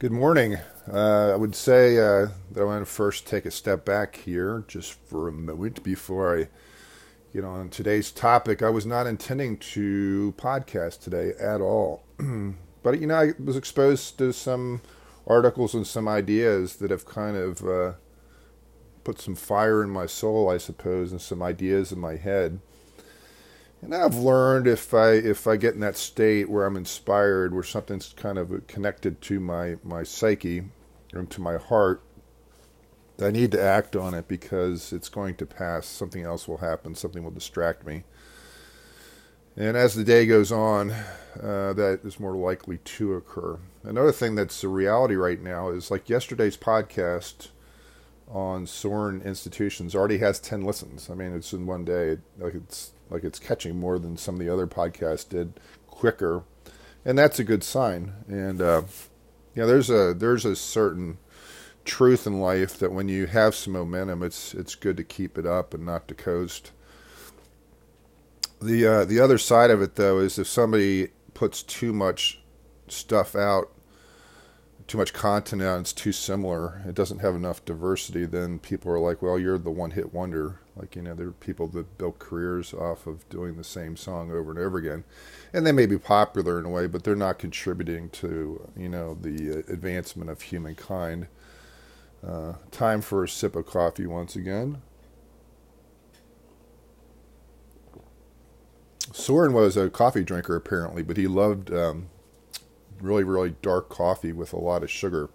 Good morning. Uh, I would say uh, that I want to first take a step back here just for a moment before I get on today's topic. I was not intending to podcast today at all. but, you know, I was exposed to some articles and some ideas that have kind of uh, put some fire in my soul, I suppose, and some ideas in my head. And I've learned if I if I get in that state where I'm inspired, where something's kind of connected to my my psyche or to my heart, I need to act on it because it's going to pass. Something else will happen. Something will distract me. And as the day goes on, uh, that is more likely to occur. Another thing that's a reality right now is like yesterday's podcast on Soren institutions already has 10 listens. I mean, it's in one day. Like it's like it's catching more than some of the other podcasts did quicker, and that's a good sign. And uh, yeah, there's a there's a certain truth in life that when you have some momentum, it's it's good to keep it up and not to coast. The uh, the other side of it though is if somebody puts too much stuff out too much content out, it's too similar, it doesn't have enough diversity, then people are like, well, you're the one hit wonder. Like, you know, there are people that built careers off of doing the same song over and over again. And they may be popular in a way, but they're not contributing to, you know, the advancement of humankind. Uh, time for a sip of coffee once again. Soren was a coffee drinker apparently, but he loved um, really, really dark coffee with a lot of sugar.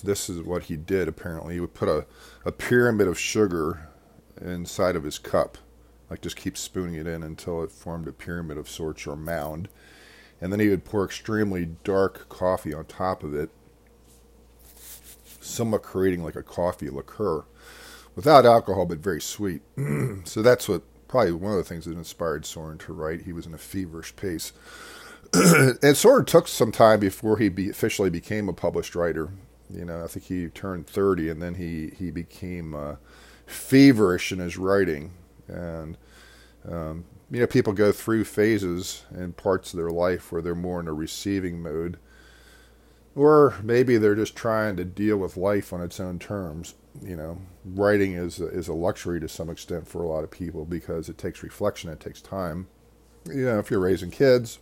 So this is what he did apparently. He would put a, a pyramid of sugar inside of his cup, like just keep spooning it in until it formed a pyramid of sorts or mound. And then he would pour extremely dark coffee on top of it, somewhat creating like a coffee liqueur without alcohol but very sweet. so that's what probably one of the things that inspired Soren to write. He was in a feverish pace. sort of took some time before he be, officially became a published writer. You know, I think he turned 30 and then he, he became uh, feverish in his writing. And, um, you know, people go through phases and parts of their life where they're more in a receiving mode. Or maybe they're just trying to deal with life on its own terms. You know, writing is is a luxury to some extent for a lot of people because it takes reflection, it takes time. You know, if you're raising kids,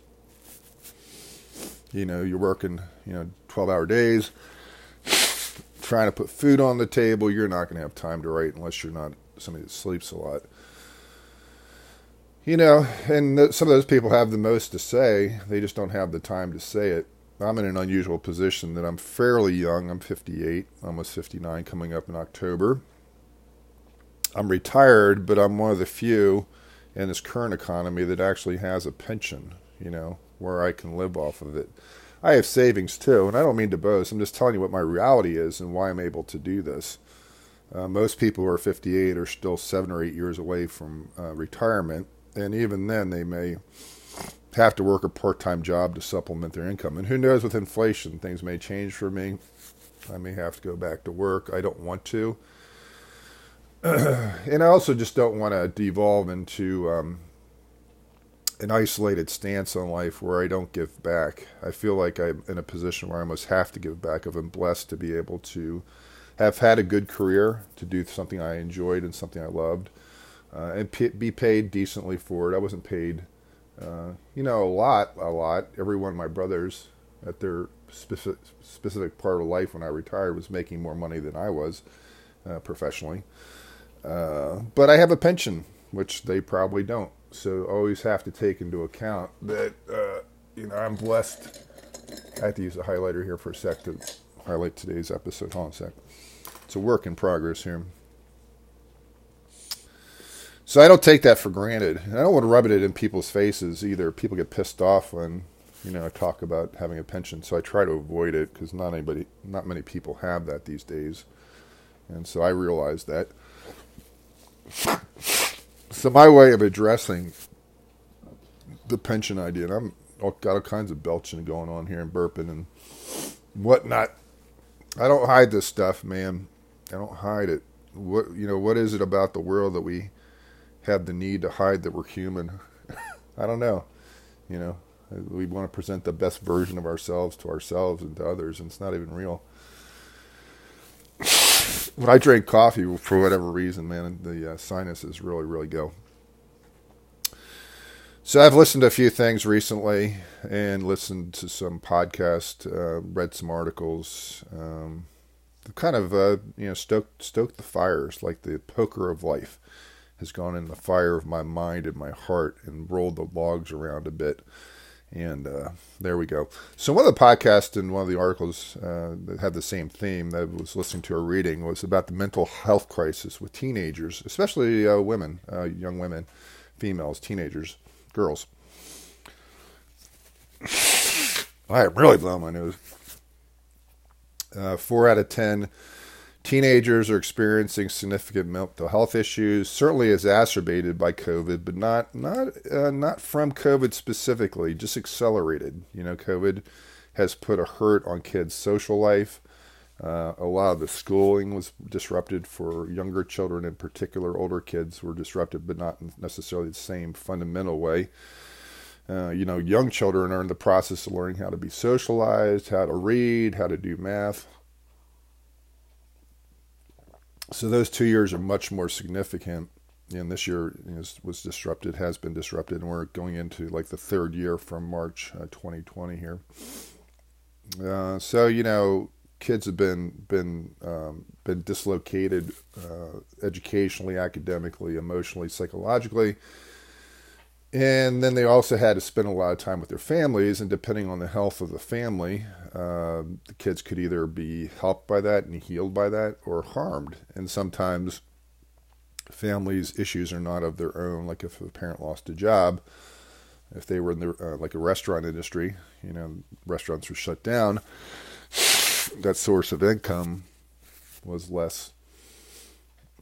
you know, you're working, you know, 12 hour days, trying to put food on the table. You're not going to have time to write unless you're not somebody that sleeps a lot. You know, and th- some of those people have the most to say, they just don't have the time to say it. I'm in an unusual position that I'm fairly young. I'm 58, almost 59, coming up in October. I'm retired, but I'm one of the few in this current economy that actually has a pension, you know, where I can live off of it. I have savings too, and I don't mean to boast. I'm just telling you what my reality is and why I'm able to do this. Uh, most people who are 58 are still seven or eight years away from uh, retirement, and even then, they may have to work a part time job to supplement their income. And who knows, with inflation, things may change for me. I may have to go back to work. I don't want to. and I also just don't want to devolve into um, an isolated stance on life where I don't give back. I feel like I'm in a position where I must have to give back. I've been blessed to be able to have had a good career, to do something I enjoyed and something I loved, uh, and p- be paid decently for it. I wasn't paid, uh, you know, a lot, a lot. Every one of my brothers at their specific, specific part of life when I retired was making more money than I was uh, professionally. Uh, but I have a pension, which they probably don't. So always have to take into account that uh, you know I'm blessed. I have to use a highlighter here for a sec to highlight today's episode. Hold on a sec. It's a work in progress here. So I don't take that for granted. I don't want to rub it in people's faces either. People get pissed off when you know I talk about having a pension, so I try to avoid it because not anybody, not many people have that these days, and so I realize that. So my way of addressing the pension idea, and I'm got all kinds of belching going on here and burping and whatnot. I don't hide this stuff, man. I don't hide it. What you know? What is it about the world that we have the need to hide that we're human? I don't know. You know, We want to present the best version of ourselves to ourselves and to others, and it's not even real. When I drink coffee, for whatever reason, man, the uh, sinuses really, really go. So I've listened to a few things recently and listened to some podcasts, uh, read some articles, um, kind of uh, you know stoked stoked the fires like the poker of life has gone in the fire of my mind and my heart and rolled the logs around a bit. And uh, there we go. So one of the podcasts and one of the articles uh, that had the same theme that I was listening to or reading was about the mental health crisis with teenagers, especially uh, women, uh, young women, females, teenagers, girls. I am really blowing my nose. Uh, four out of ten Teenagers are experiencing significant mental health issues, certainly exacerbated by COVID, but not not uh, not from COVID specifically, just accelerated. You know, COVID has put a hurt on kids' social life. Uh, a lot of the schooling was disrupted for younger children, in particular. Older kids were disrupted, but not necessarily the same fundamental way. Uh, you know, young children are in the process of learning how to be socialized, how to read, how to do math, so those two years are much more significant. And this year is, was disrupted, has been disrupted, and we're going into like the third year from March uh, 2020 here. Uh, so you know, kids have been been um, been dislocated uh, educationally, academically, emotionally, psychologically and then they also had to spend a lot of time with their families, and depending on the health of the family, uh, the kids could either be helped by that and healed by that, or harmed. And sometimes families' issues are not of their own. Like if a parent lost a job, if they were in the uh, like a restaurant industry, you know, restaurants were shut down. That source of income was less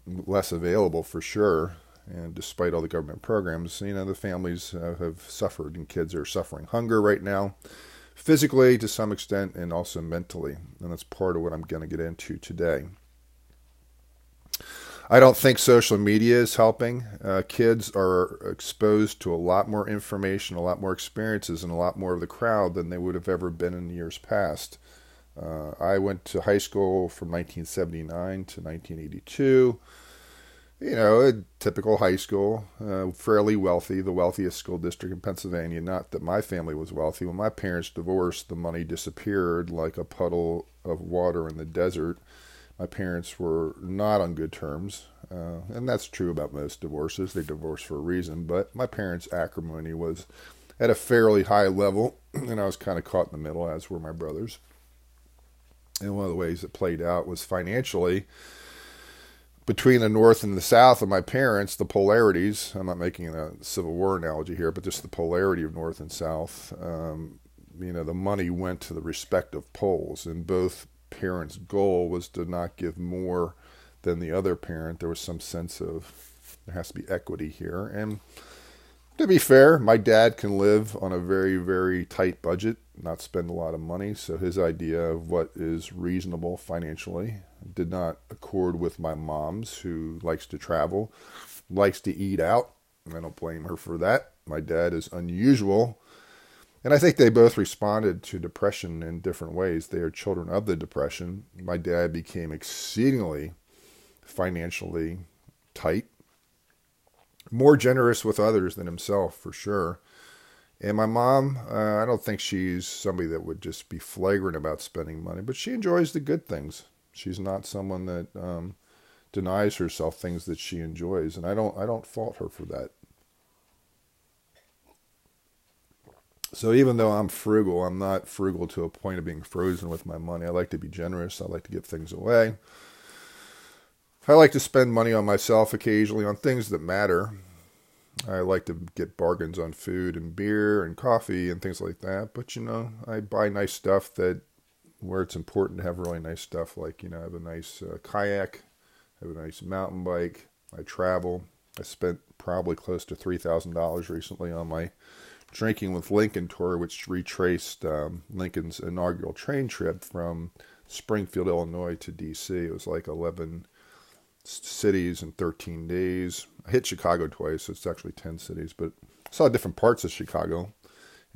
less available for sure and despite all the government programs, you know, the families uh, have suffered, and kids are suffering hunger right now, physically to some extent, and also mentally. And that's part of what I'm going to get into today. I don't think social media is helping. Uh, kids are exposed to a lot more information, a lot more experiences, and a lot more of the crowd than they would have ever been in years past. Uh, I went to high school from 1979 to 1982 you know, a typical high school, uh, fairly wealthy, the wealthiest school district in Pennsylvania. Not that my family was wealthy. When my parents divorced, the money disappeared like a puddle of water in the desert. My parents were not on good terms, uh, and that's true about most divorces. They divorce for a reason, but my parents' acrimony was at a fairly high level, and I was kind of caught in the middle, as were my brothers. And one of the ways it played out was financially between the North and the South of my parents, the polarities, I'm not making a Civil War analogy here, but just the polarity of North and South, um, you know, the money went to the respective poles, and both parents' goal was to not give more than the other parent. There was some sense of there has to be equity here. And to be fair, my dad can live on a very, very tight budget, not spend a lot of money. So his idea of what is reasonable financially did not accord with my mom's, who likes to travel, likes to eat out. I don't blame her for that. My dad is unusual. And I think they both responded to depression in different ways. They are children of the depression. My dad became exceedingly financially tight, more generous with others than himself, for sure. And my mom, uh, I don't think she's somebody that would just be flagrant about spending money, but she enjoys the good things. She's not someone that um, denies herself things that she enjoys, and I don't I don't fault her for that. So even though I'm frugal, I'm not frugal to a point of being frozen with my money. I like to be generous. I like to give things away. I like to spend money on myself occasionally on things that matter. I like to get bargains on food and beer and coffee and things like that. But you know, I buy nice stuff that where it's important to have really nice stuff like you know I have a nice uh, kayak, I have a nice mountain bike. I travel. I spent probably close to three thousand dollars recently on my drinking with Lincoln tour, which retraced um, Lincoln's inaugural train trip from Springfield, Illinois to D.C. It was like eleven cities in 13 days. I hit Chicago twice, so it's actually 10 cities, but saw different parts of Chicago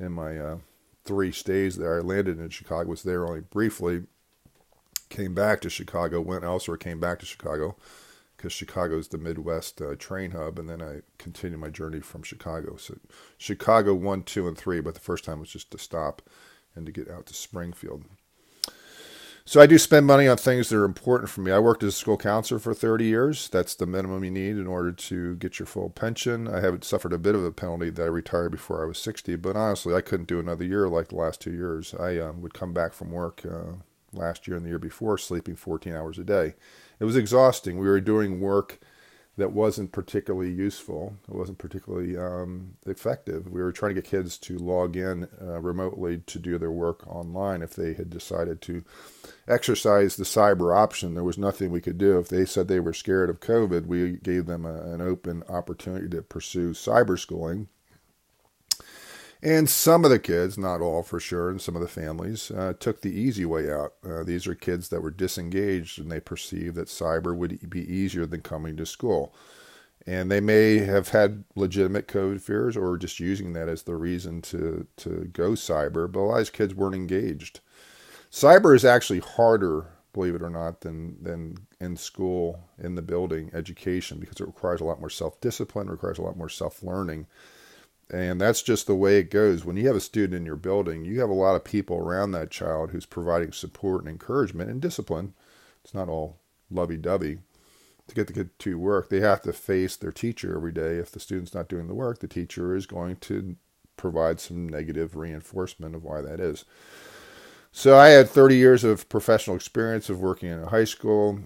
in my uh, three stays there. I landed in Chicago, was there only briefly, came back to Chicago, went elsewhere, came back to Chicago because Chicago is the Midwest uh, train hub, and then I continued my journey from Chicago. So Chicago one, two, and three, but the first time was just to stop and to get out to Springfield. So I do spend money on things that are important for me. I worked as a school counselor for 30 years. That's the minimum you need in order to get your full pension. I haven't suffered a bit of a penalty that I retired before I was 60, but honestly, I couldn't do another year like the last two years. I um, would come back from work uh, last year and the year before sleeping 14 hours a day. It was exhausting. We were doing work that wasn't particularly useful. It wasn't particularly um, effective. We were trying to get kids to log in uh, remotely to do their work online if they had decided to exercise the cyber option. There was nothing we could do. If they said they were scared of COVID, we gave them a, an open opportunity to pursue cyber schooling and some of the kids, not all for sure, and some of the families uh, took the easy way out. Uh, these are kids that were disengaged and they perceived that cyber would be easier than coming to school. And they may have had legitimate COVID fears or just using that as the reason to, to go cyber, but a lot of these kids weren't engaged. Cyber is actually harder, believe it or not, than, than in school, in the building, education, because it requires a lot more self discipline, requires a lot more self learning and that's just the way it goes. When you have a student in your building, you have a lot of people around that child who's providing support and encouragement and discipline. It's not all lovey dovey. To get the kid to work, they have to face their teacher every day. If the student's not doing the work, the teacher is going to provide some negative reinforcement of why that is. So I had 30 years of professional experience of working in a high school,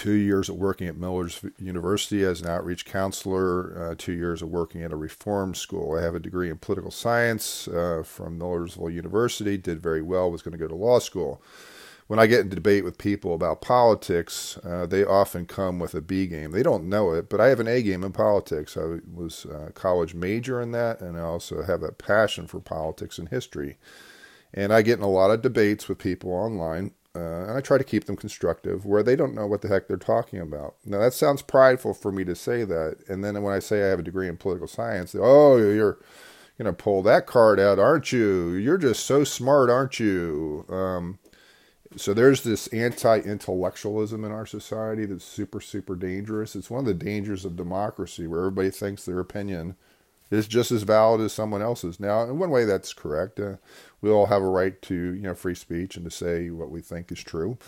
two years of working at Millersville University as an outreach counselor, uh, two years of working at a reform school. I have a degree in political science uh, from Millersville University, did very well, was going to go to law school. When I get into debate with people about politics, uh, they often come with a B game. They don't know it, but I have an A game in politics. I was a college major in that, and I also have a passion for politics and history. And I get in a lot of debates with people online uh, and I try to keep them constructive, where they don't know what the heck they're talking about. Now that sounds prideful for me to say that, and then when I say I have a degree in political science, oh, you're gonna pull that card out, aren't you? You're just so smart, aren't you? Um, so there's this anti-intellectualism in our society that's super, super dangerous. It's one of the dangers of democracy, where everybody thinks their opinion is just as valid as someone else's. Now, in one way, that's correct. Uh, we all have a right to, you know, free speech and to say what we think is true.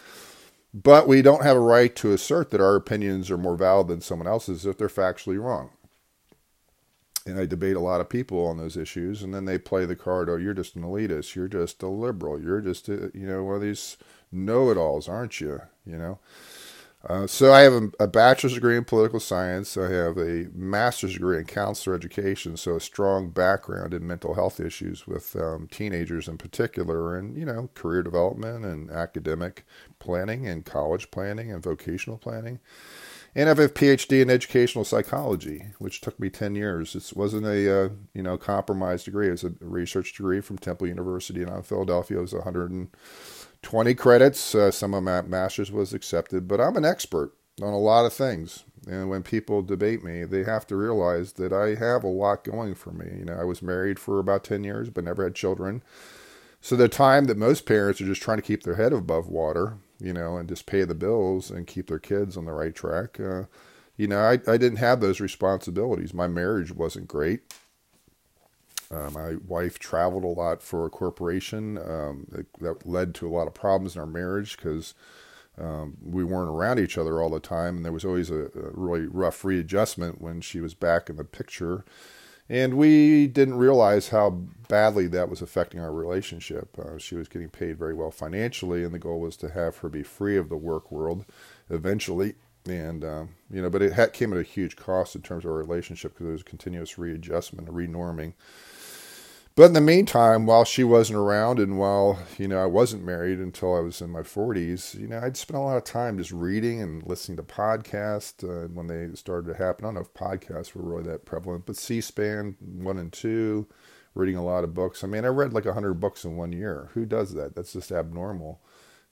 But we don't have a right to assert that our opinions are more valid than someone else's if they're factually wrong. And I debate a lot of people on those issues, and then they play the card, oh, you're just an elitist, you're just a liberal, you're just, a, you know, one of these know-it-alls, aren't you? You know? Uh, so I have a, a, bachelor's degree in political science. I have a master's degree in counselor education, so a strong background in mental health issues with um, teenagers in particular, and you know career development and academic planning and college planning and vocational planning. And I have a PhD in educational psychology, which took me ten years. It wasn't a uh, you know compromised degree; it was a research degree from Temple University in Philadelphia. It was 100 and 20 credits. Uh, some of my master's was accepted, but I'm an expert on a lot of things. And when people debate me, they have to realize that I have a lot going for me. You know, I was married for about 10 years, but never had children. So the time that most parents are just trying to keep their head above water, you know, and just pay the bills and keep their kids on the right track, uh, you know, I, I didn't have those responsibilities. My marriage wasn't great. Uh, my wife traveled a lot for a corporation. Um, that led to a lot of problems in our marriage because um, we weren't around each other all the time, and there was always a, a, really rough readjustment when she was back in the picture. And we didn't realize how badly that was affecting our relationship. Uh, she was getting paid very well financially, and the goal was to have her be free of the work world eventually. And, uh, you know, but it had, came at a huge cost in terms of our relationship because there was continuous readjustment, and renorming. But in the meantime, while she wasn't around and while, you know, I wasn't married until I was in my 40s, you know, I'd spent a lot of time just reading and listening to podcasts uh, when they started to happen. I don't know if podcasts were really that prevalent, but C SPAN 1 and 2, reading a lot of books. I mean, I read like 100 books in one year. Who does that? That's just abnormal.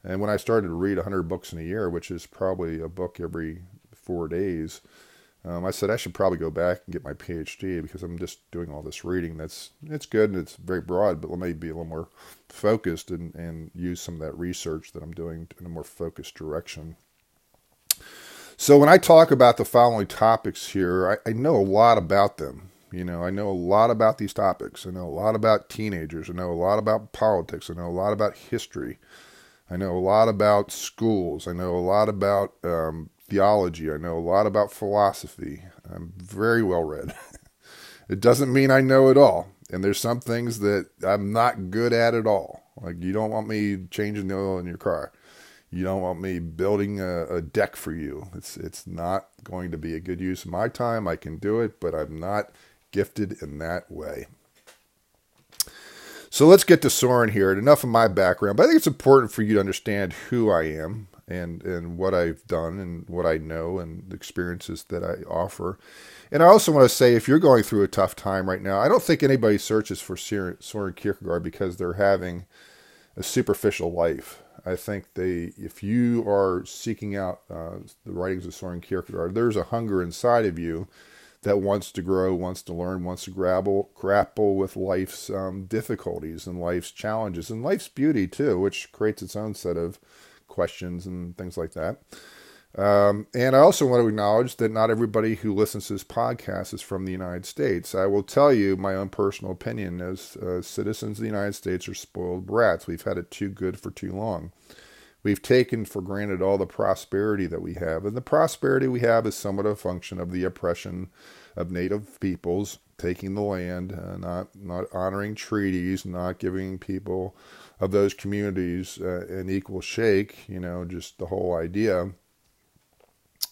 And when I started to read 100 books in a year, which is probably a book every four days, Um, I said I should probably go back and get my PhD because I'm just doing all this reading. That's it's good and it's very broad, but let me be a little more focused and, and use some of that research that I'm doing in a more focused direction. So when I talk about the following topics here, I, I know a lot about them. You know, I know a lot about these topics. I know a lot about teenagers. I know a lot about politics. I know a lot about history. I know a lot about schools. I know a lot about um, theology. I know a lot about philosophy. I'm very well read. it doesn't mean I know it all. And there's some things that I'm not good at at all. Like you don't want me changing the oil in your car. You don't want me building a, a deck for you. It's it's not going to be a good use of my time. I can do it, but I'm not gifted in that way. So let's get to Soren here. Enough of my background, but I think it's important for you to understand who I am and and what I've done and what I know and the experiences that I offer. And I also want to say, if you're going through a tough time right now, I don't think anybody searches for Soren Kierkegaard because they're having a superficial life. I think they, if you are seeking out uh, the writings of Soren Kierkegaard, there's a hunger inside of you that wants to grow, wants to learn, wants to grapple, grapple with life's um, difficulties and life's challenges and life's beauty too, which creates its own set of questions and things like that. Um, and I also want to acknowledge that not everybody who listens to this podcast is from the United States. I will tell you my own personal opinion as uh, citizens of the United States are spoiled brats. We've had it too good for too long. We've taken for granted all the prosperity that we have. And the prosperity we have is somewhat a function of the oppression of native peoples taking the land, uh, not, not honoring treaties, not giving people of those communities uh, an equal shake, you know, just the whole idea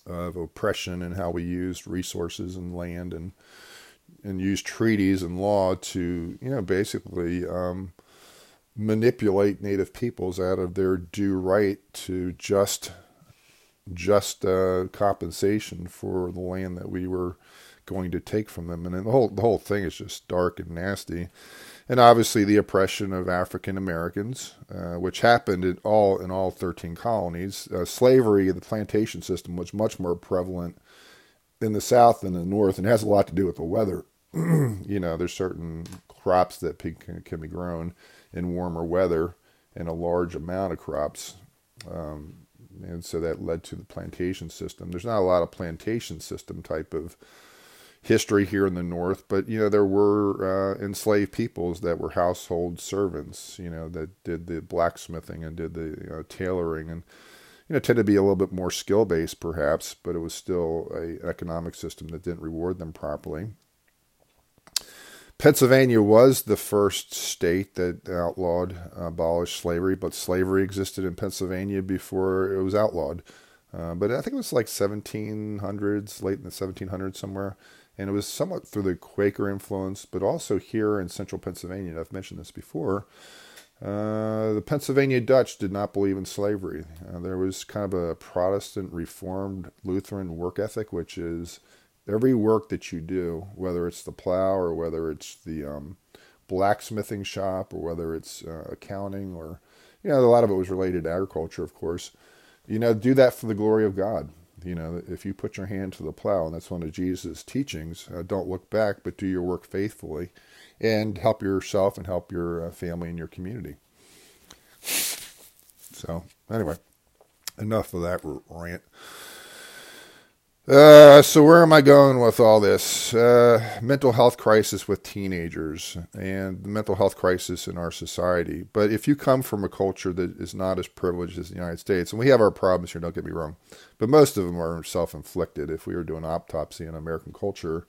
of oppression and how we used resources and land and and used treaties and law to, you know, basically um, manipulate native peoples out of their due right to just just uh, compensation for the land that we were going to take from them. And the whole the whole thing is just dark and nasty and obviously the oppression of African Americans, uh, which happened in all in all 13 colonies. Uh, slavery, the plantation system, was much more prevalent in the South than the North, and has a lot to do with the weather. you know, there's certain crops that can, can be grown in warmer weather, and a large amount of crops. Um, and so that led to the plantation system. There's not a lot of plantation system type of history here in the North, but you know there were uh, enslaved peoples that were household servants, you know, that did the blacksmithing and did the know, tailoring, and you know tended to be a little bit more skill based perhaps, but it was still a, an economic system that didn't reward them properly. Pennsylvania was the first state that outlawed, abolished slavery, but slavery existed in Pennsylvania before it was outlawed. Uh, but I think it was like 1700s, late in the 1700s somewhere and it was somewhat through the Quaker influence, but also here in central Pennsylvania. I've mentioned this before. Uh, the Pennsylvania Dutch did not believe in slavery. Uh, there was kind of a Protestant Reformed Lutheran work ethic, which is every work that you do, whether it's the plow or whether it's the um, blacksmithing shop or whether it's uh, accounting or, you know, a lot of it was related to agriculture, of course. You know, do that for the glory of God. You know, if you put your hand to the plow, and that's one of Jesus' teachings, uh, don't look back, but do your work faithfully and help yourself and help your uh, family and your community. So, anyway, enough of that rant. Uh, so where am I going with all this? Uh, mental health crisis with teenagers and the mental health crisis in our society. But if you come from a culture that is not as privileged as the United States, and we have our problems here, don't get me wrong, but most of them are self-inflicted. If we were doing autopsy in American culture,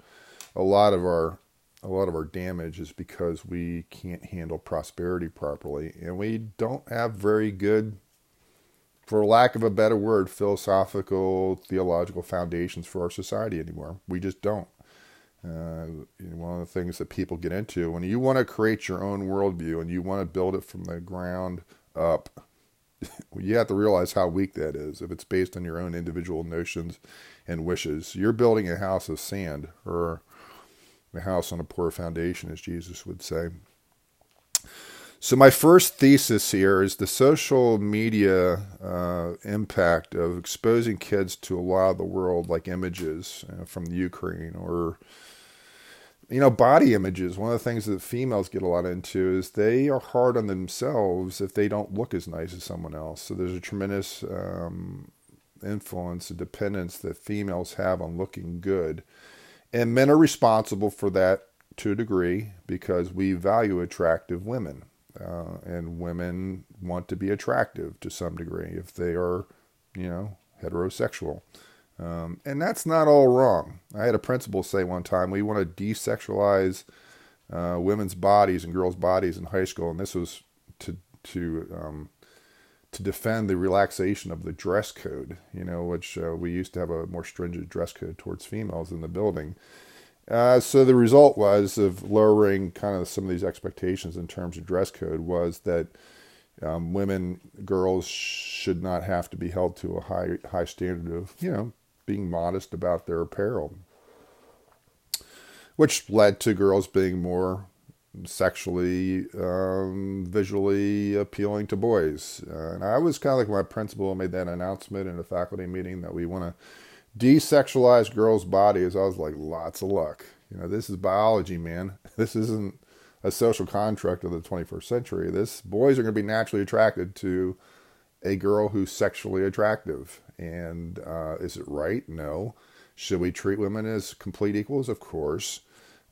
a lot of our a lot of our damage is because we can't handle prosperity properly, and we don't have very good for lack of a better word, philosophical, theological foundations for our society anymore. We just don't. Uh, one of the things that people get into when you want to create your own worldview and you want to build it from the ground up, you have to realize how weak that is. If it's based on your own individual notions and wishes, you're building a house of sand or a house on a poor foundation, as Jesus would say. So, my first thesis here is the social media uh, impact of exposing kids to a lot of the world, like images uh, from the Ukraine or, you know, body images. One of the things that females get a lot into is they are hard on themselves if they don't look as nice as someone else. So, there's a tremendous um, influence and dependence that females have on looking good. And men are responsible for that to a degree because we value attractive women uh, and women want to be attractive to some degree if they are, you know, heterosexual. Um, and that's not all wrong. I had a principal say one time we want to desexualize uh, women's bodies and girls' bodies in high school, and this was to to um, to defend the relaxation of the dress code. You know, which uh, we used to have a more stringent dress code towards females in the building, uh, so the result was of lowering kind of some of these expectations in terms of dress code was that um, women, girls should not have to be held to a high high standard of you know being modest about their apparel, which led to girls being more sexually, um, visually appealing to boys. Uh, and I was kind of like my principal made that announcement in a faculty meeting that we want to desexualize girls' bodies, I was like, lots of luck. You know, this is biology, man. This isn't a social contract of the 21st century. This boys are going to be naturally attracted to a girl who's sexually attractive. And uh, is it right? No. Should we treat women as complete equals? Of course.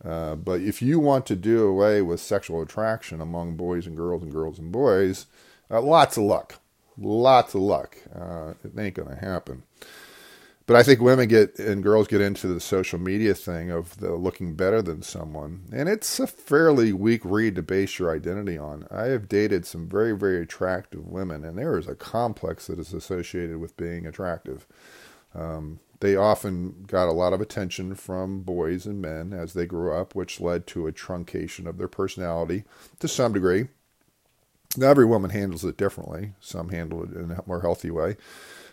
Uh, but if you want to do away with sexual attraction among boys and girls and girls and boys, uh, lots of luck. Lots of luck. Uh, it ain't going to happen. But I think women get and girls get into the social media thing of the looking better than someone. And it's a fairly weak read to base your identity on. I have dated some very, very attractive women, and there is a complex that is associated with being attractive. Um, they often got a lot of attention from boys and men as they grew up, which led to a truncation of their personality to some degree. Now, every woman handles it differently. Some handle it in a more healthy way.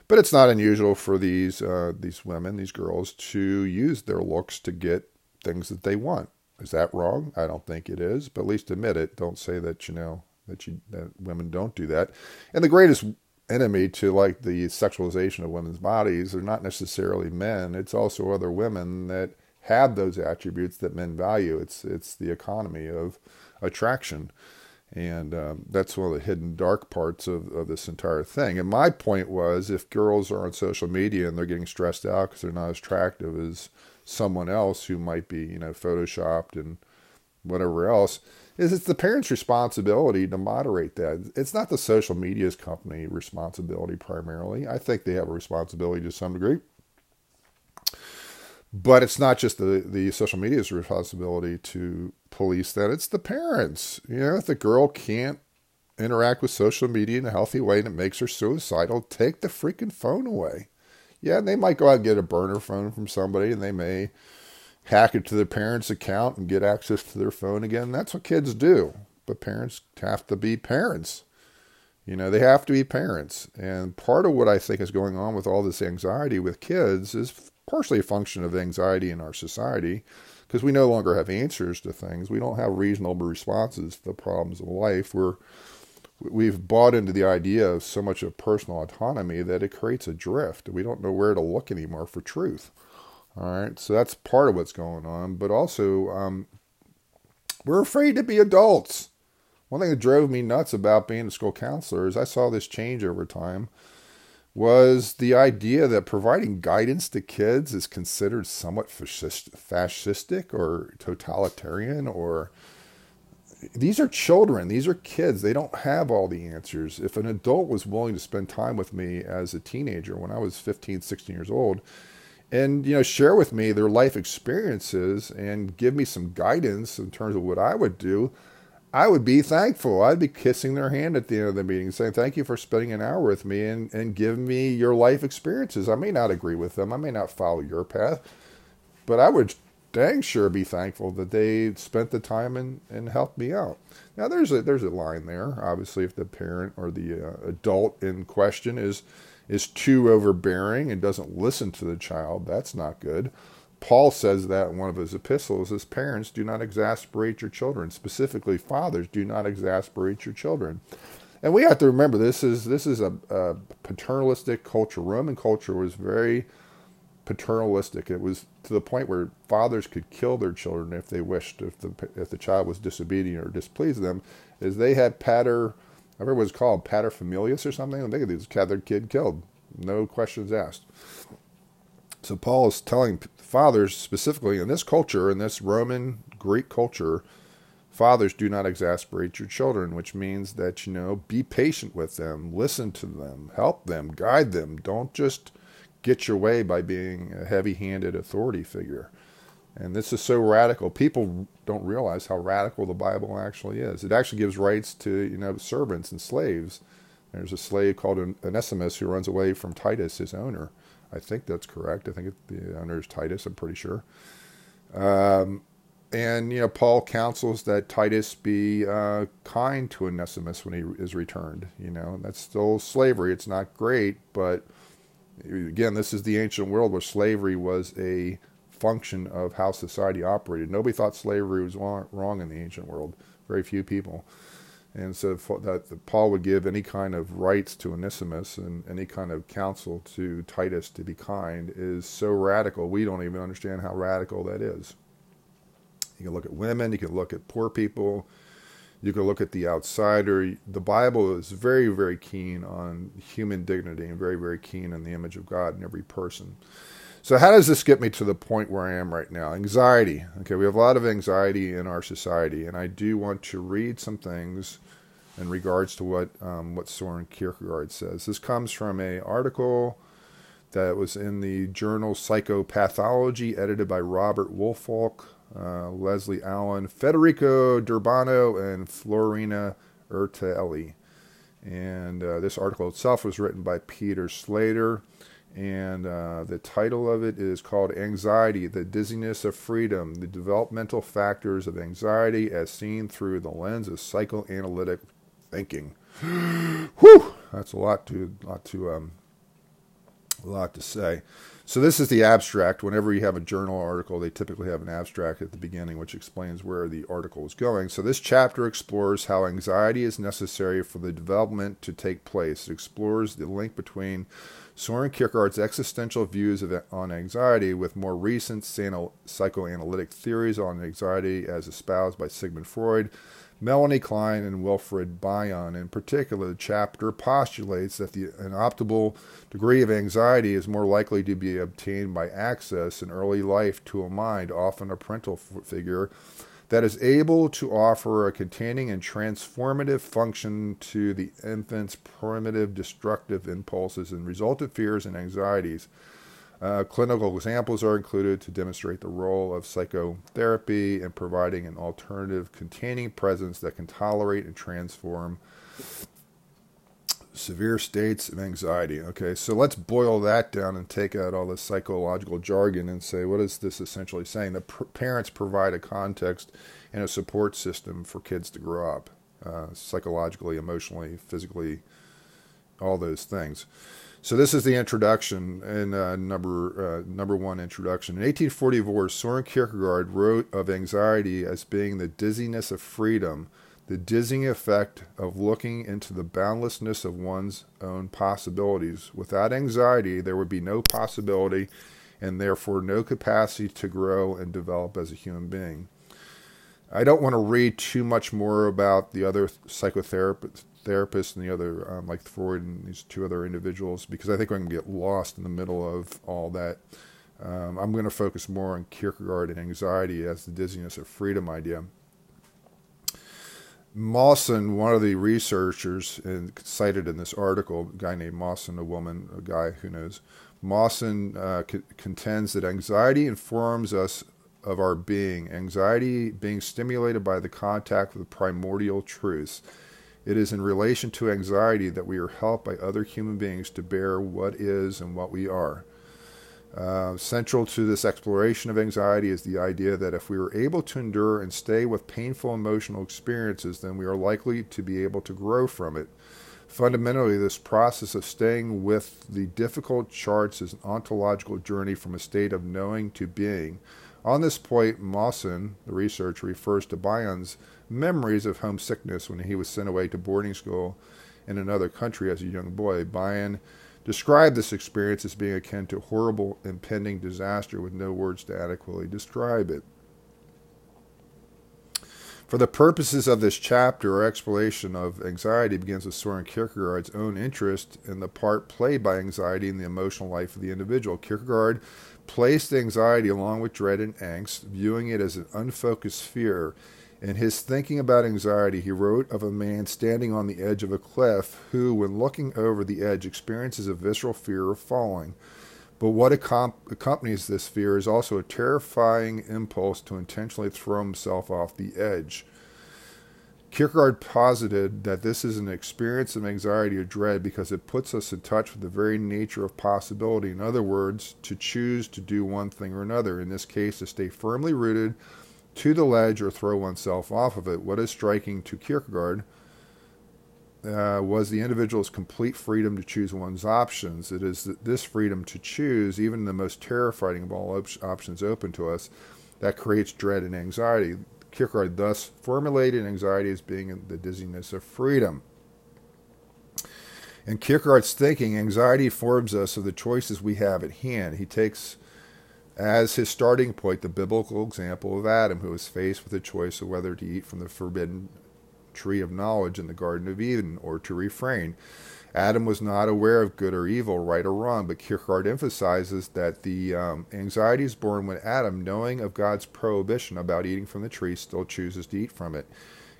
But it's not unusual for these uh, these women, these girls, to use their looks to get things that they want. Is that wrong? I don't think it is, but at least admit it. Don't say that you know that you that women don't do that. And the greatest enemy to like the sexualization of women's bodies are not necessarily men. It's also other women that have those attributes that men value. It's it's the economy of attraction. And um, that's one of the hidden dark parts of, of this entire thing. And my point was if girls are on social media and they're getting stressed out because they're not as attractive as someone else who might be, you know, photoshopped and whatever else, is it's the parents' responsibility to moderate that. It's not the social media's company responsibility primarily. I think they have a responsibility to some degree. But it's not just the, the social media's responsibility to police that, it's the parents. You know, if the girl can't interact with social media in a healthy way and it makes her suicidal, take the freaking phone away. Yeah, they might go out and get a burner phone from somebody and they may hack it to their parents' account and get access to their phone again. That's what kids do. But parents have to be parents. You know, they have to be parents. And part of what I think is going on with all this anxiety with kids is partially a function of anxiety in our society because we no longer have answers to things. We don't have reasonable responses to the problems of life. We're we've bought into the idea of so much of personal autonomy that it creates a drift. We don't know where to look anymore for truth. All right, so that's part of what's going on. But also, um, we're afraid to be adults. One thing that drove me nuts about being a school counselor is I saw this change over time was the idea that providing guidance to kids is considered somewhat fascistic or totalitarian or these are children these are kids they don't have all the answers. If an adult was willing to spend time with me as a teenager when i was 15 16 years old and you know share with me their life experiences and give me some guidance in terms of what i would do I would be thankful. I'd be kissing their hand at the end of the meeting, saying, Thank you for spending an hour with me and, and giving me your life experiences. I may not agree with them, I may not follow your path, but I would dang sure be thankful that they spent the time and, and helped me out. Now, there's a, there's a line there. Obviously, if the parent or the uh, adult in question is, is too overbearing and doesn't listen to the child, that's not good Paul says that in one of his epistles as parents, do not exasperate your children. Specifically, fathers, do not exasperate your children. And we have to remember this is this is a, a paternalistic culture. Roman culture was very paternalistic. It was to the point where fathers could kill their children if they wished, if the if the child was disobedient or displeased them, is they had pater, I remember what it was called, paterfamilias or something. They could just have their kid killed, no questions asked. So Paul is telling fathers specifically in this culture, in this Roman Greek culture, fathers do not exasperate your children, which means that you know be patient with them, listen to them, help them, guide them. Don't just get your way by being a heavy-handed authority figure. And this is so radical. People don't realize how radical the Bible actually is. It actually gives rights to you know servants and slaves. There's a slave called Onesimus who runs away from Titus, his owner. I think that's correct. I think it, the owner is Titus. I'm pretty sure. Um, and you know, Paul counsels that Titus be uh, kind to Onesimus when he is returned. You know, that's still slavery. It's not great, but again, this is the ancient world where slavery was a function of how society operated. Nobody thought slavery was wrong in the ancient world. Very few people. And so that Paul would give any kind of rights to Onesimus and any kind of counsel to Titus to be kind is so radical. We don't even understand how radical that is. You can look at women, you can look at poor people, you can look at the outsider. The Bible is very, very keen on human dignity and very, very keen on the image of God in every person. So, how does this get me to the point where I am right now? Anxiety. Okay, we have a lot of anxiety in our society, and I do want to read some things in regards to what um, what Soren Kierkegaard says. This comes from a article that was in the journal Psychopathology, edited by Robert Woolfolk uh, Lesley Allen, Federico Durbano, and Florina Irtelli. And uh, this article itself was written by Peter Slater. And uh, the title of it is called Anxiety, the Dizziness of Freedom, the Developmental Factors of Anxiety as Seen Through the Lens of Psychoanalytic Thinking. Whew! That's a lot to, lot to, um, a lot to say. So this is the abstract. Whenever you have a journal article, they typically have an abstract at the beginning which explains where the article is going. So this chapter explores how anxiety is necessary for the development to take place. It explores the link between Soren Kierkegaard's existential views of, on anxiety with more recent psychoanalytic theories on anxiety as espoused by Sigmund Freud, Melanie Klein and Wilfred Bion. In particular, the chapter postulates that the, an optimal degree of anxiety is more likely to be obtained by access in early life to a mind, often a parental f- figure, that is able to offer a containing and transformative function to the infant's primitive destructive impulses and resultant fears and anxieties uh, clinical examples are included to demonstrate the role of psychotherapy in providing an alternative containing presence that can tolerate and transform severe states of anxiety. Okay, so let's boil that down and take out all the psychological jargon and say, what is this essentially saying? The pr- parents provide a context and a support system for kids to grow up uh, psychologically, emotionally, physically, all those things. So this is the introduction and uh, number uh, number one introduction. In 1844, Soren Kierkegaard wrote of anxiety as being the dizziness of freedom, the dizzying effect of looking into the boundlessness of one's own possibilities. Without anxiety, there would be no possibility, and therefore no capacity to grow and develop as a human being. I don't want to read too much more about the other psychotherapists therapist and the other, um, like Freud and these two other individuals, because I think I'm going to get lost in the middle of all that. Um, I'm going to focus more on Kierkegaard and anxiety as the dizziness of freedom idea. Mawson, one of the researchers in, cited in this article, a guy named Mawson, a woman, a guy who knows, Mawson uh, c- contends that anxiety informs us of our being, anxiety being stimulated by the contact with primordial truths. It is in relation to anxiety that we are helped by other human beings to bear what is and what we are. Uh, central to this exploration of anxiety is the idea that if we are able to endure and stay with painful emotional experiences, then we are likely to be able to grow from it. Fundamentally, this process of staying with the difficult charts is an ontological journey from a state of knowing to being. On this point, Mawson, the researcher, refers to Bion's memories of homesickness when he was sent away to boarding school in another country as a young boy. Bion described this experience as being akin to horrible impending disaster with no words to adequately describe it. For the purposes of this chapter, our exploration of anxiety begins with Soren Kierkegaard's own interest in the part played by anxiety in the emotional life of the individual. Kierkegaard placed anxiety along with dread and angst, viewing it as an unfocused fear in his thinking about anxiety, he wrote of a man standing on the edge of a cliff who, when looking over the edge, experiences a visceral fear of falling. But what accompanies this fear is also a terrifying impulse to intentionally throw himself off the edge. Kierkegaard posited that this is an experience of anxiety or dread because it puts us in touch with the very nature of possibility. In other words, to choose to do one thing or another. In this case, to stay firmly rooted to the ledge or throw oneself off of it. What is striking to Kierkegaard uh, was the individual's complete freedom to choose one's options. It is this freedom to choose, even the most terrifying of all op- options open to us, that creates dread and anxiety. Kierkegaard thus formulated anxiety as being the dizziness of freedom. In Kierkegaard's thinking, anxiety forms us of the choices we have at hand. He takes as his starting point the biblical example of Adam, who was faced with the choice of whether to eat from the forbidden tree of knowledge in the Garden of Eden or to refrain. Adam was not aware of good or evil, right or wrong, but Kierkegaard emphasizes that the um, anxiety is born when Adam, knowing of God's prohibition about eating from the tree, still chooses to eat from it.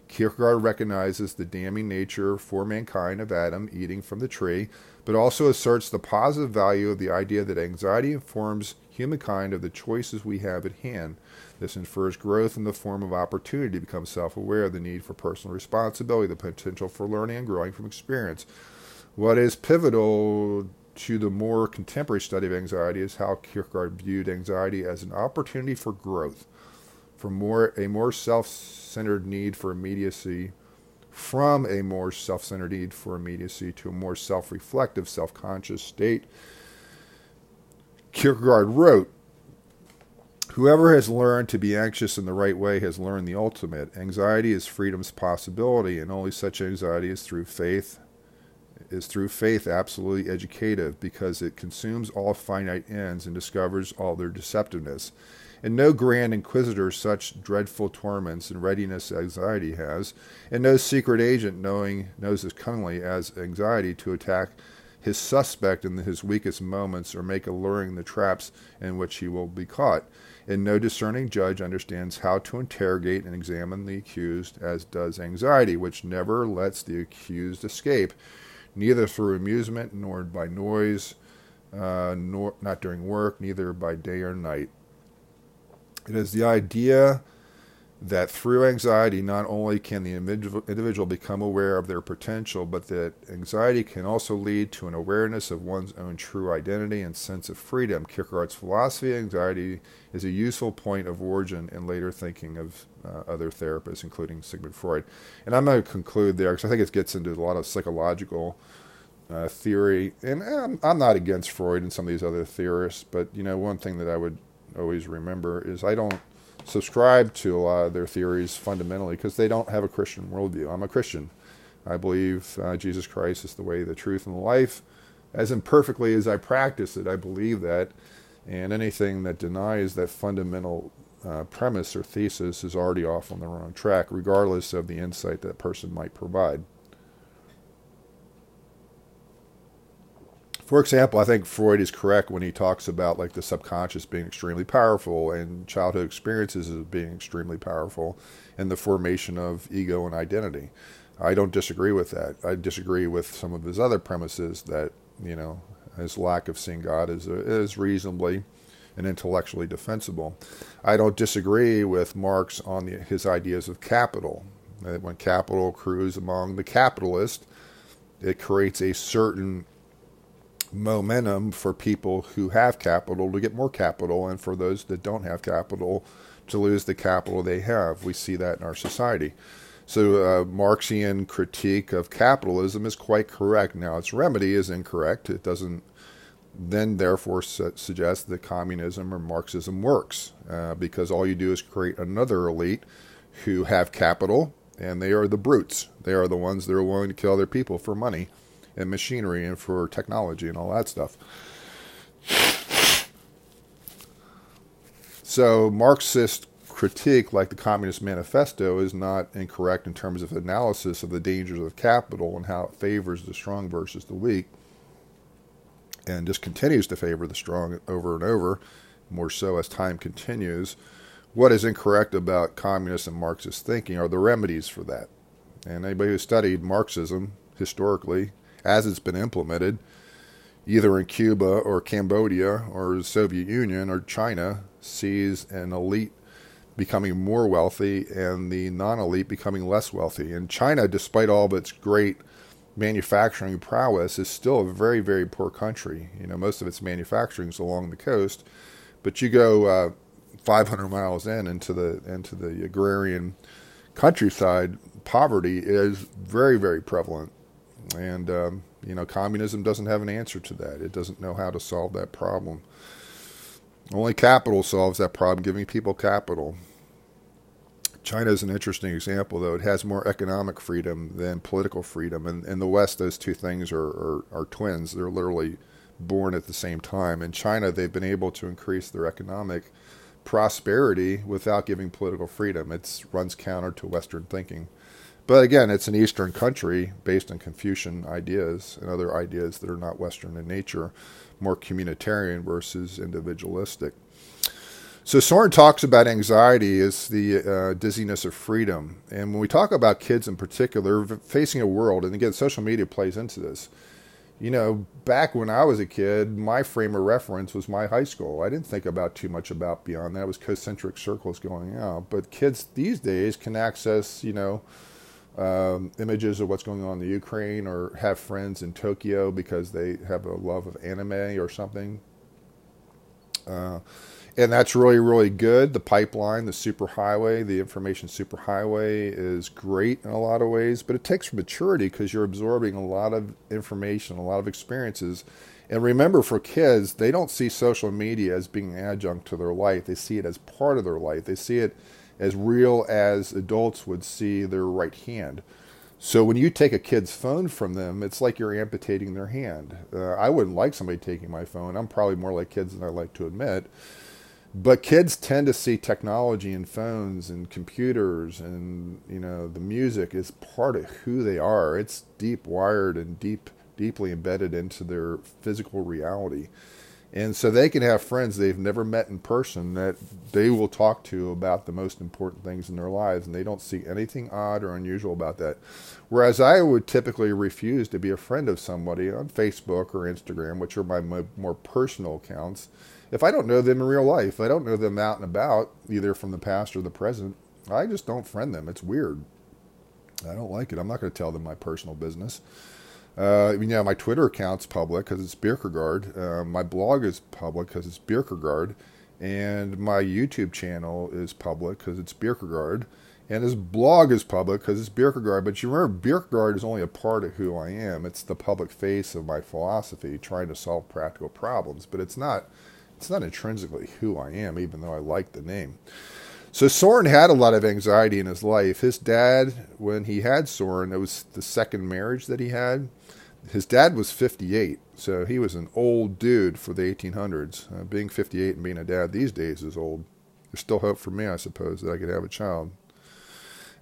Kierkegaard recognizes the damning nature for mankind of Adam eating from the tree, but also asserts the positive value of the idea that anxiety informs humankind of the choices we have at hand. This infers growth in the form of opportunity to become self aware, the need for personal responsibility, the potential for learning and growing from experience. What is pivotal to the more contemporary study of anxiety is how Kierkegaard viewed anxiety as an opportunity for growth, for more a more self-centered need for immediacy, from a more self-centered need for immediacy to a more self-reflective, self-conscious state Kierkegaard wrote, Whoever has learned to be anxious in the right way has learned the ultimate. Anxiety is freedom's possibility, and only such anxiety is through faith is through faith absolutely educative because it consumes all finite ends and discovers all their deceptiveness. And no grand inquisitor such dreadful torments and readiness anxiety has, and no secret agent knowing knows as cunningly as anxiety to attack his suspect in his weakest moments or make alluring the traps in which he will be caught. And no discerning judge understands how to interrogate and examine the accused, as does anxiety, which never lets the accused escape, neither through amusement nor by noise, uh, nor not during work, neither by day or night. It is the idea that through anxiety, not only can the individual become aware of their potential, but that anxiety can also lead to an awareness of one's own true identity and sense of freedom. Kierkegaard's philosophy of anxiety is a useful point of origin in later thinking of uh, other therapists, including Sigmund Freud. And I'm going to conclude there because I think it gets into a lot of psychological. Uh, theory, and I'm, I'm not against Freud and some of these other theorists, but you know, one thing that I would always remember is I don't subscribe to a lot of their theories fundamentally because they don't have a Christian worldview. I'm a Christian. I believe uh, Jesus Christ is the way, the truth, and the life. As imperfectly as I practice it, I believe that. And anything that denies that fundamental uh, premise or thesis is already off on the wrong track, regardless of the insight that person might provide. For example, I think Freud is correct when he talks about like the subconscious being extremely powerful and childhood experiences as being extremely powerful in the formation of ego and identity. I don't disagree with that. I disagree with some of his other premises that you know his lack of seeing God is is reasonably and intellectually defensible. I don't disagree with Marx on the, his ideas of capital. That when capital accrues among the capitalists, it creates a certain momentum for people who have capital to get more capital, and for those that don't have capital to lose the capital they have. We see that in our society. So, uh, Marxian critique of capitalism is quite correct. Now, its remedy is incorrect. It doesn't then, therefore, su- suggest that communism or Marxism works uh, because all you do is create another elite who have capital, and they are the brutes. They are the ones that are willing to kill other people for money and machinery and for technology and all that stuff. So, Marxist critique, like the Communist Manifesto, is not incorrect in terms of analysis of the dangers of capital and how it favors the strong versus the weak, and just continues to favor the strong over and over, more so as time continues. What is incorrect about communist and Marxist thinking are the remedies for that. And anybody who studied Marxism historically, as it's been implemented, either in Cuba or Cambodia or the Soviet Union or China, sees an elite becoming more wealthy and the non elite becoming less wealthy. And China, despite all of its great manufacturing prowess, is still a very, very poor country. You know, most of its manufacturing is along the coast, but you go uh, 500 miles in into the into the agrarian countryside, poverty is very, very prevalent. And um, you know, communism doesn't have an answer to that. It doesn't know how to solve that problem. Only capital solves that problem, giving people capital. China is an interesting example, though. It has more economic freedom than political freedom. And in the West, those two things are, are, are twins. They're literally born at the same time. In China, they've been able to increase their economic prosperity without giving political freedom. It runs counter to Western thinking. But again, it's an Eastern country based on Confucian ideas and other ideas that are not Western in nature, more communitarian versus individualistic. So Soren talks about anxiety as the uh, dizziness of freedom. And when we talk about kids in particular, facing a world, and again, social media plays into this. You know, back when I was a kid, my frame of reference was my high school. I didn't think about too much about beyond that. It was concentric circles going out. But kids these days can access, you know, um, images of what's going on in the Ukraine or have friends in Tokyo because they have a love of anime or something. Uh, and that's really, really good. The pipeline, the superhighway, the information superhighway is great in a lot of ways, but it takes maturity because you're absorbing a lot of information, a lot of experiences. And remember, for kids, they don't see social media as being an adjunct to their life. They see it as part of their life. They see it as real as adults would see their right hand. So when you take a kid's phone from them, it's like you're amputating their hand. Uh, I wouldn't like somebody taking my phone. I'm probably more like kids than I like to admit. But kids tend to see technology and phones and computers and you know the music is part of who they are. It's deep wired and deep deeply embedded into their physical reality. And so they can have friends they've never met in person that they will talk to about the most important things in their lives, and they don't see anything odd or unusual about that. Whereas I would typically refuse to be a friend of somebody on Facebook or Instagram, which are my more personal accounts, if I don't know them in real life. I don't know them out and about, either from the past or the present. I just don't friend them. It's weird. I don't like it. I'm not going to tell them my personal business. Uh, you know, my Twitter account's public because it's Bierkegaard. Uh, my blog is public because it's Bierkegaard. And my YouTube channel is public because it's Bierkegaard. And his blog is public because it's Bierkegaard. But you remember, Bierkegaard is only a part of who I am. It's the public face of my philosophy, trying to solve practical problems. But it's not, it's not intrinsically who I am, even though I like the name. So Soren had a lot of anxiety in his life. His dad, when he had Soren, it was the second marriage that he had. His dad was 58, so he was an old dude for the 1800s. Uh, being 58 and being a dad these days is old. There's still hope for me, I suppose, that I could have a child.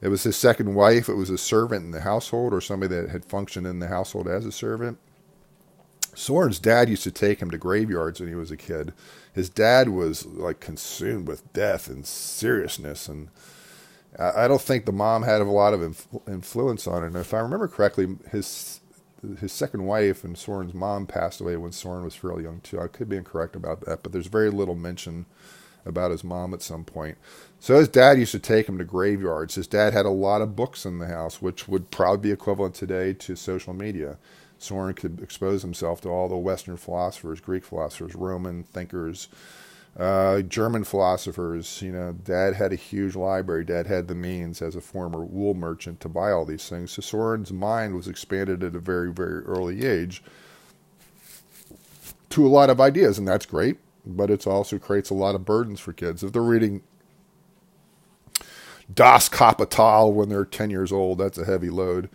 It was his second wife. It was a servant in the household or somebody that had functioned in the household as a servant. Soren's dad used to take him to graveyards when he was a kid. His dad was like consumed with death and seriousness, and I don't think the mom had a lot of influence on it. And if I remember correctly, his his second wife and Soren's mom passed away when Soren was fairly young too. I could be incorrect about that, but there's very little mention about his mom at some point. So his dad used to take him to graveyards. His dad had a lot of books in the house, which would probably be equivalent today to social media. Soren could expose himself to all the Western philosophers, Greek philosophers, Roman thinkers, Uh, German philosophers, you know, Dad had a huge library. Dad had the means as a former wool merchant to buy all these things. So Soren's mind was expanded at a very, very early age to a lot of ideas, and that's great. But it also creates a lot of burdens for kids if they're reading Das Kapital when they're 10 years old. That's a heavy load.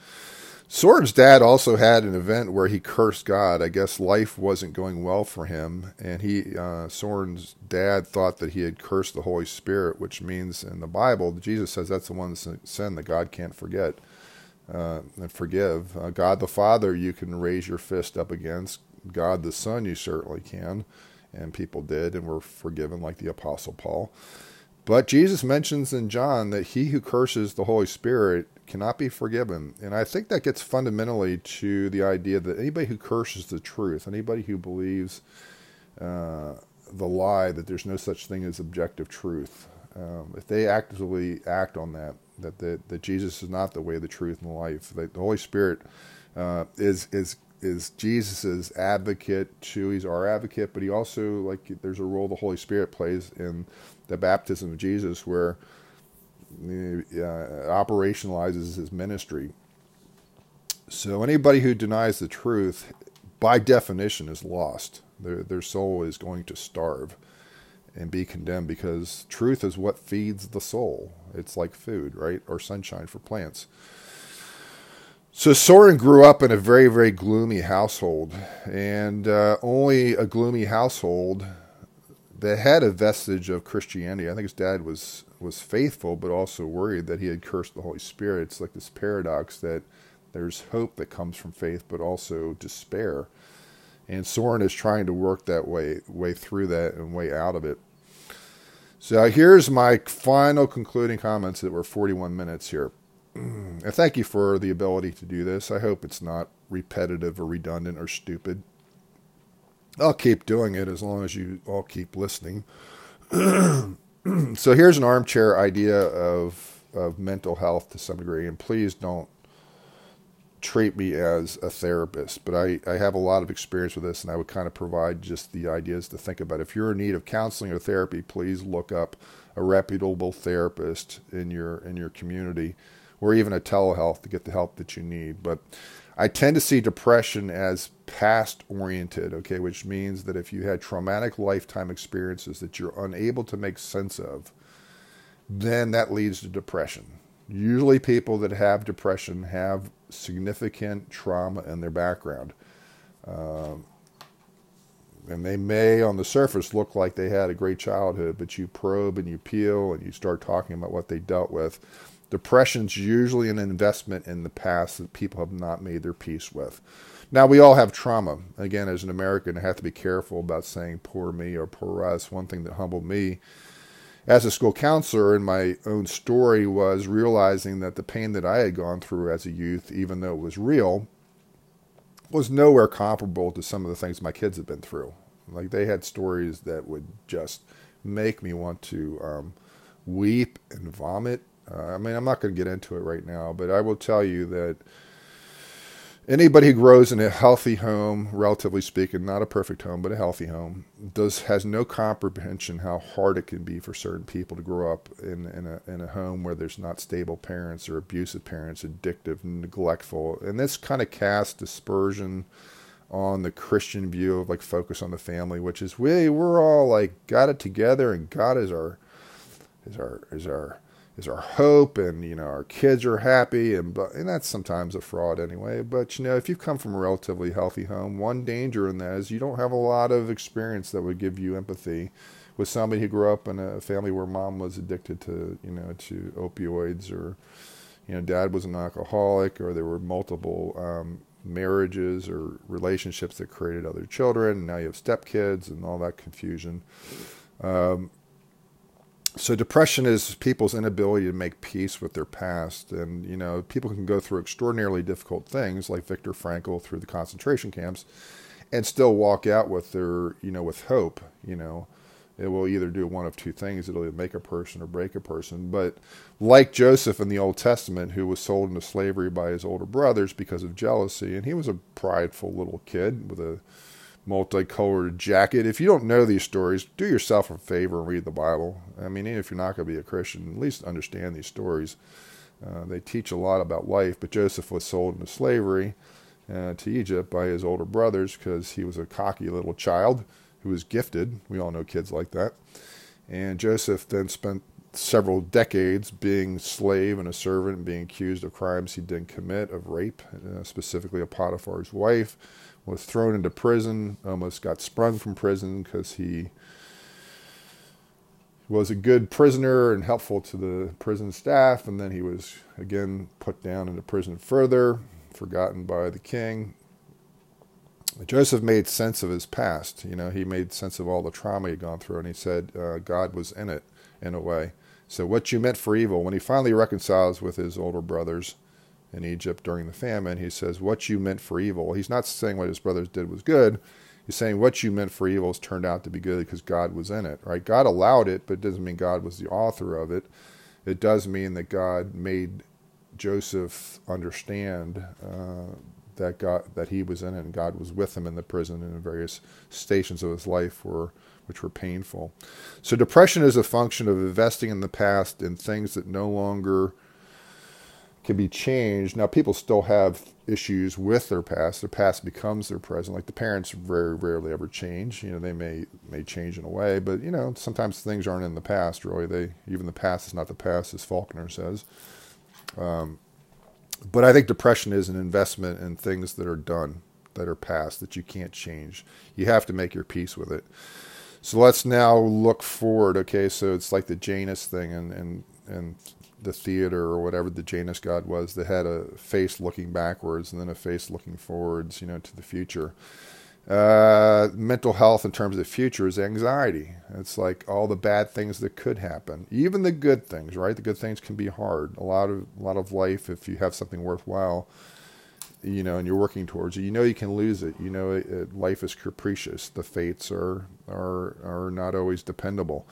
Soren's dad also had an event where he cursed God. I guess life wasn't going well for him, and he uh, Soren's dad thought that he had cursed the Holy Spirit, which means in the Bible, Jesus says that's the one sin that God can't forget uh, and forgive. Uh, God the Father, you can raise your fist up against. God the Son, you certainly can, and people did and were forgiven, like the Apostle Paul. But Jesus mentions in John that he who curses the Holy Spirit cannot be forgiven. And I think that gets fundamentally to the idea that anybody who curses the truth, anybody who believes uh, the lie that there's no such thing as objective truth, um, if they actively act on that, that, that, that Jesus is not the way, the truth, and the life, that the Holy Spirit uh, is is is Jesus's advocate too. He's our advocate, but he also like there's a role the Holy Spirit plays in the baptism of Jesus, where uh, operationalizes his ministry. So anybody who denies the truth, by definition, is lost. Their their soul is going to starve and be condemned because truth is what feeds the soul. It's like food, right, or sunshine for plants. So Soren grew up in a very, very gloomy household, and uh, only a gloomy household that had a vestige of Christianity. I think his dad was was faithful, but also worried that he had cursed the Holy Spirit. It's like this paradox that there's hope that comes from faith, but also despair. And Soren is trying to work that way way through that and way out of it. So here's my final concluding comments that were 41 minutes here. Mm, and thank you for the ability to do this. I hope it's not repetitive or redundant or stupid. I'll keep doing it as long as you all keep listening. so here's an armchair idea of of mental health to some degree, and please don't treat me as a therapist, but I, I have a lot of experience with this, and I would kind of provide just the ideas to think about. If you're in need of counseling or therapy, please look up a reputable therapist in your in your community, or even a telehealth to get the help that you need. But I tend to see depression as past oriented, okay, which means that if you had traumatic lifetime experiences that you're unable to make sense of, then that leads to depression. Usually, people that have depression have significant trauma in their background. Um, and they may, on the surface, look like they had a great childhood, but you probe and you peel and you start talking about what they dealt with Depression's usually an investment in the past that people have not made their peace with. Now, we all have trauma. Again, as an American, I have to be careful about saying poor me or poor us. One thing that humbled me as a school counselor in my own story was realizing that the pain that I had gone through as a youth, even though it was real, was nowhere comparable to some of the things my kids had been through. Like they had stories that would just make me want to um, weep and vomit uh, I mean, I'm not going to get into it right now, but I will tell you that anybody who grows in a healthy home, relatively speaking, not a perfect home, but a healthy home, does has no comprehension how hard it can be for certain people to grow up in, in a in a home where there's not stable parents or abusive parents, addictive, neglectful, and this kind of casts dispersion on the Christian view of like focus on the family, which is we we're all like got it together and God is our is our is our is our hope and you know our kids are happy and and that's sometimes a fraud anyway. But you know if you come from a relatively healthy home one danger in that is you don't have a lot of experience that would give you empathy with somebody who grew up in a family where mom was addicted to you know to opioids or you know dad was an alcoholic or there were multiple um, marriages or relationships that created other children. Now you have stepkids and all that confusion. Um, so depression is people's inability to make peace with their past and you know people can go through extraordinarily difficult things like Viktor Frankl through the concentration camps and still walk out with their you know with hope you know. It will either do one of two things. It'll either make a person or break a person. But like Joseph in the Old Testament who was sold into slavery by his older brothers because of jealousy and he was a prideful little kid with a multicolored jacket. If you don't know these stories, do yourself a favor and read the Bible. I mean, even if you're not going to be a Christian, at least understand these stories. Uh, they teach a lot about life, but Joseph was sold into slavery uh, to Egypt by his older brothers because he was a cocky little child who was gifted. We all know kids like that. And Joseph then spent several decades being slave and a servant and being accused of crimes he didn't commit, of rape, uh, specifically of Potiphar's wife, was thrown into prison, almost got sprung from prison because he was a good prisoner and helpful to the prison staff, and then he was again put down into prison further, forgotten by the king. Joseph made sense of his past. You know, he made sense of all the trauma he'd gone through, and he said uh, God was in it in a way. So, what you meant for evil, when he finally reconciles with his older brothers in Egypt during the famine, he says, What you meant for evil. He's not saying what his brothers did was good. He's saying what you meant for evil has turned out to be good because God was in it, right? God allowed it, but it doesn't mean God was the author of it. It does mean that God made Joseph understand uh, that God that he was in it and God was with him in the prison and in various stations of his life were which were painful. So depression is a function of investing in the past in things that no longer can be changed. Now people still have issues with their past. Their past becomes their present. Like the parents very rarely ever change. You know, they may may change in a way, but you know, sometimes things aren't in the past. Really, they even the past is not the past, as Faulkner says. Um, but I think depression is an investment in things that are done, that are past, that you can't change. You have to make your peace with it. So let's now look forward. Okay, so it's like the Janus thing and and and the theater or whatever the Janus god was that had a face looking backwards and then a face looking forwards, you know, to the future. Uh, mental health in terms of the future is anxiety. It's like all the bad things that could happen, even the good things. Right, the good things can be hard. A lot of a lot of life, if you have something worthwhile, you know, and you're working towards it, you know you can lose it. You know, it, it, life is capricious. The fates are are are not always dependable.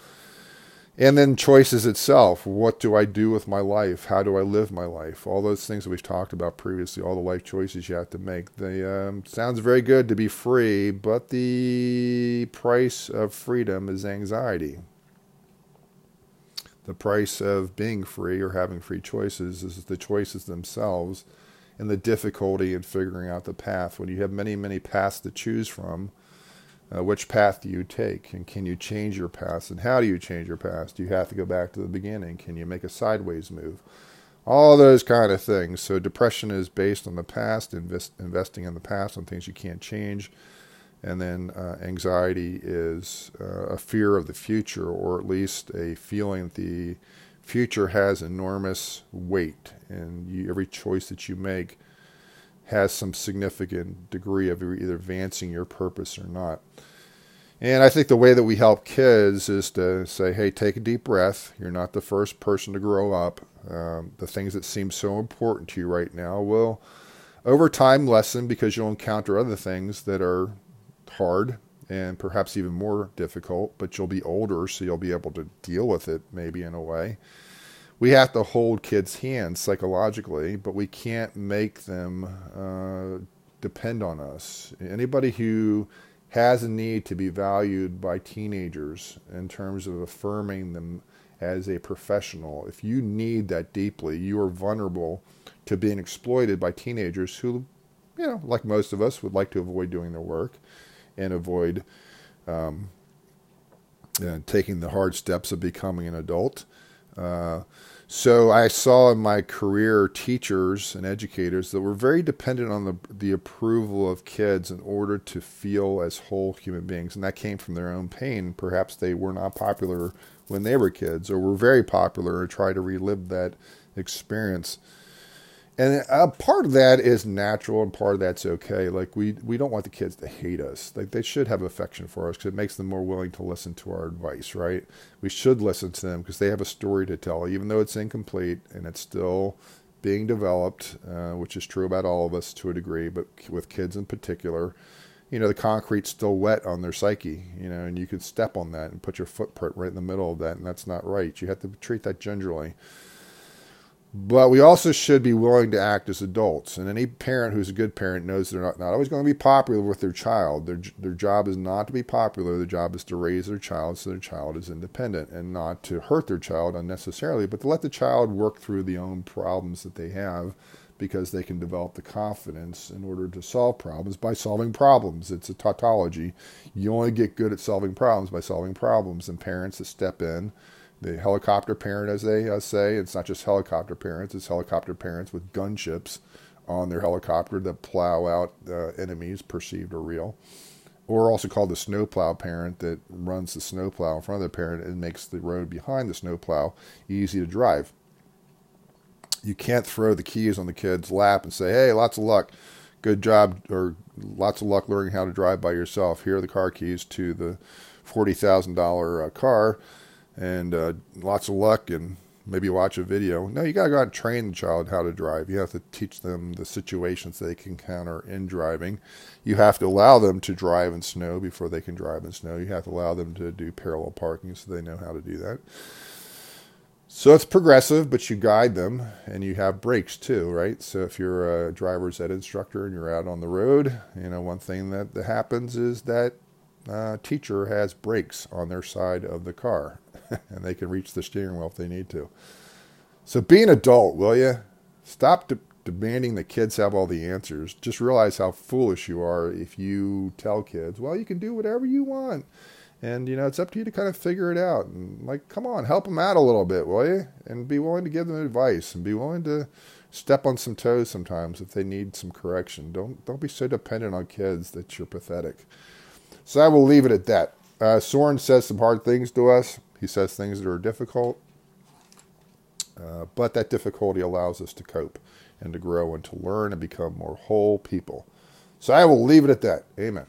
And then choices itself. What do I do with my life? How do I live my life? All those things that we've talked about previously, all the life choices you have to make. They um, sounds very good to be free, but the price of freedom is anxiety. The price of being free or having free choices is the choices themselves and the difficulty in figuring out the path. When you have many, many paths to choose from, uh, which path do you take? And can you change your path? And how do you change your path? Do you have to go back to the beginning? Can you make a sideways move? All those kind of things. So depression is based on the past, invest, investing in the past on things you can't change. And then uh, anxiety is uh, a fear of the future, or at least a feeling that the future has enormous weight, and you, every choice that you make has some significant degree of either advancing your purpose or not. And I think the way that we help kids is to say, hey, take a deep breath. You're not the first person to grow up. Um, the things that seem so important to you right now will, over time, lessen because you'll encounter other things that are hard and perhaps even more difficult, but you'll be older, so you'll be able to deal with it maybe in a way we have to hold kids' hands psychologically, but we can't make them uh, depend on us. Anybody who has a need to be valued by teenagers in terms of affirming them as a professional, if you need that deeply, you are vulnerable to being exploited by teenagers who, you know, like most of us, would like to avoid doing their work and avoid um, uh, taking the hard steps of becoming an adult. Uh, so I saw in my career teachers and educators that were very dependent on the the approval of kids in order to feel as whole human beings, and that came from their own pain. Perhaps they were not popular when they were kids, or were very popular, and try to relive that experience and a part of that is natural and part of that's okay. Like we we don't want the kids to hate us. Like they should have affection for us because it makes them more willing to listen to our advice right? We should listen to them because they have a story to tell even though it's incomplete and it's still being developed uh, which is true about all of us to a degree but with kids in particular. You know the concrete's still wet on their psyche you know and you could step on that and put your footprint right in the middle of that and that's not right. You have to treat that gingerly But we also should be willing to act as adults. And any parent who's a good parent knows they're not, not always going to be popular with their child. Their, their job is not to be popular. Their job is to raise their child so their child is independent and not to hurt their child unnecessarily, but to let the child work through the own problems that they have because they can develop the confidence in order to solve problems by solving problems. It's a tautology. You only get good at solving problems by solving problems, and parents that step in the helicopter parent, as they uh, say. It's not just helicopter parents, it's helicopter parents with gunships on their helicopter that plow out uh, enemies, perceived or real. Or also called the snowplow parent that runs the snowplow in front of the parent and makes the road behind the snowplow easy to drive. You can't throw the keys on the kid's lap and say, hey, lots of luck, good job, or lots of luck learning how to drive by yourself. Here are the car keys to the $40,000 uh, car and uh, lots of luck and maybe watch a video. No, you got to go out and train the child how to drive. You have to teach them the situations they can encounter in driving. You have to allow them to drive in snow before they can drive in snow. You have to allow them to do parallel parking so they know how to do that. So it's progressive, but you guide them and you have brakes too, right? So if you're a driver's ed instructor and you're out on the road, you know, one thing that, that happens is that uh, teacher has brakes on their side of the car and they can reach the steering wheel if they need to. So be an adult, will you? Stop de- demanding the kids have all the answers. Just realize how foolish you are if you tell kids, well, you can do whatever you want. And, you know, it's up to you to kind of figure it out. And, like, come on, help them out a little bit, will you? And be willing to give them advice and be willing to step on some toes sometimes if they need some correction. Don't, don't be so dependent on kids that you're pathetic. So I will leave it at that. Uh, Soren says some hard things to us. He says things that are difficult, uh, but that difficulty allows us to cope and to grow and to learn and become more whole people. So I will leave it at that. Amen.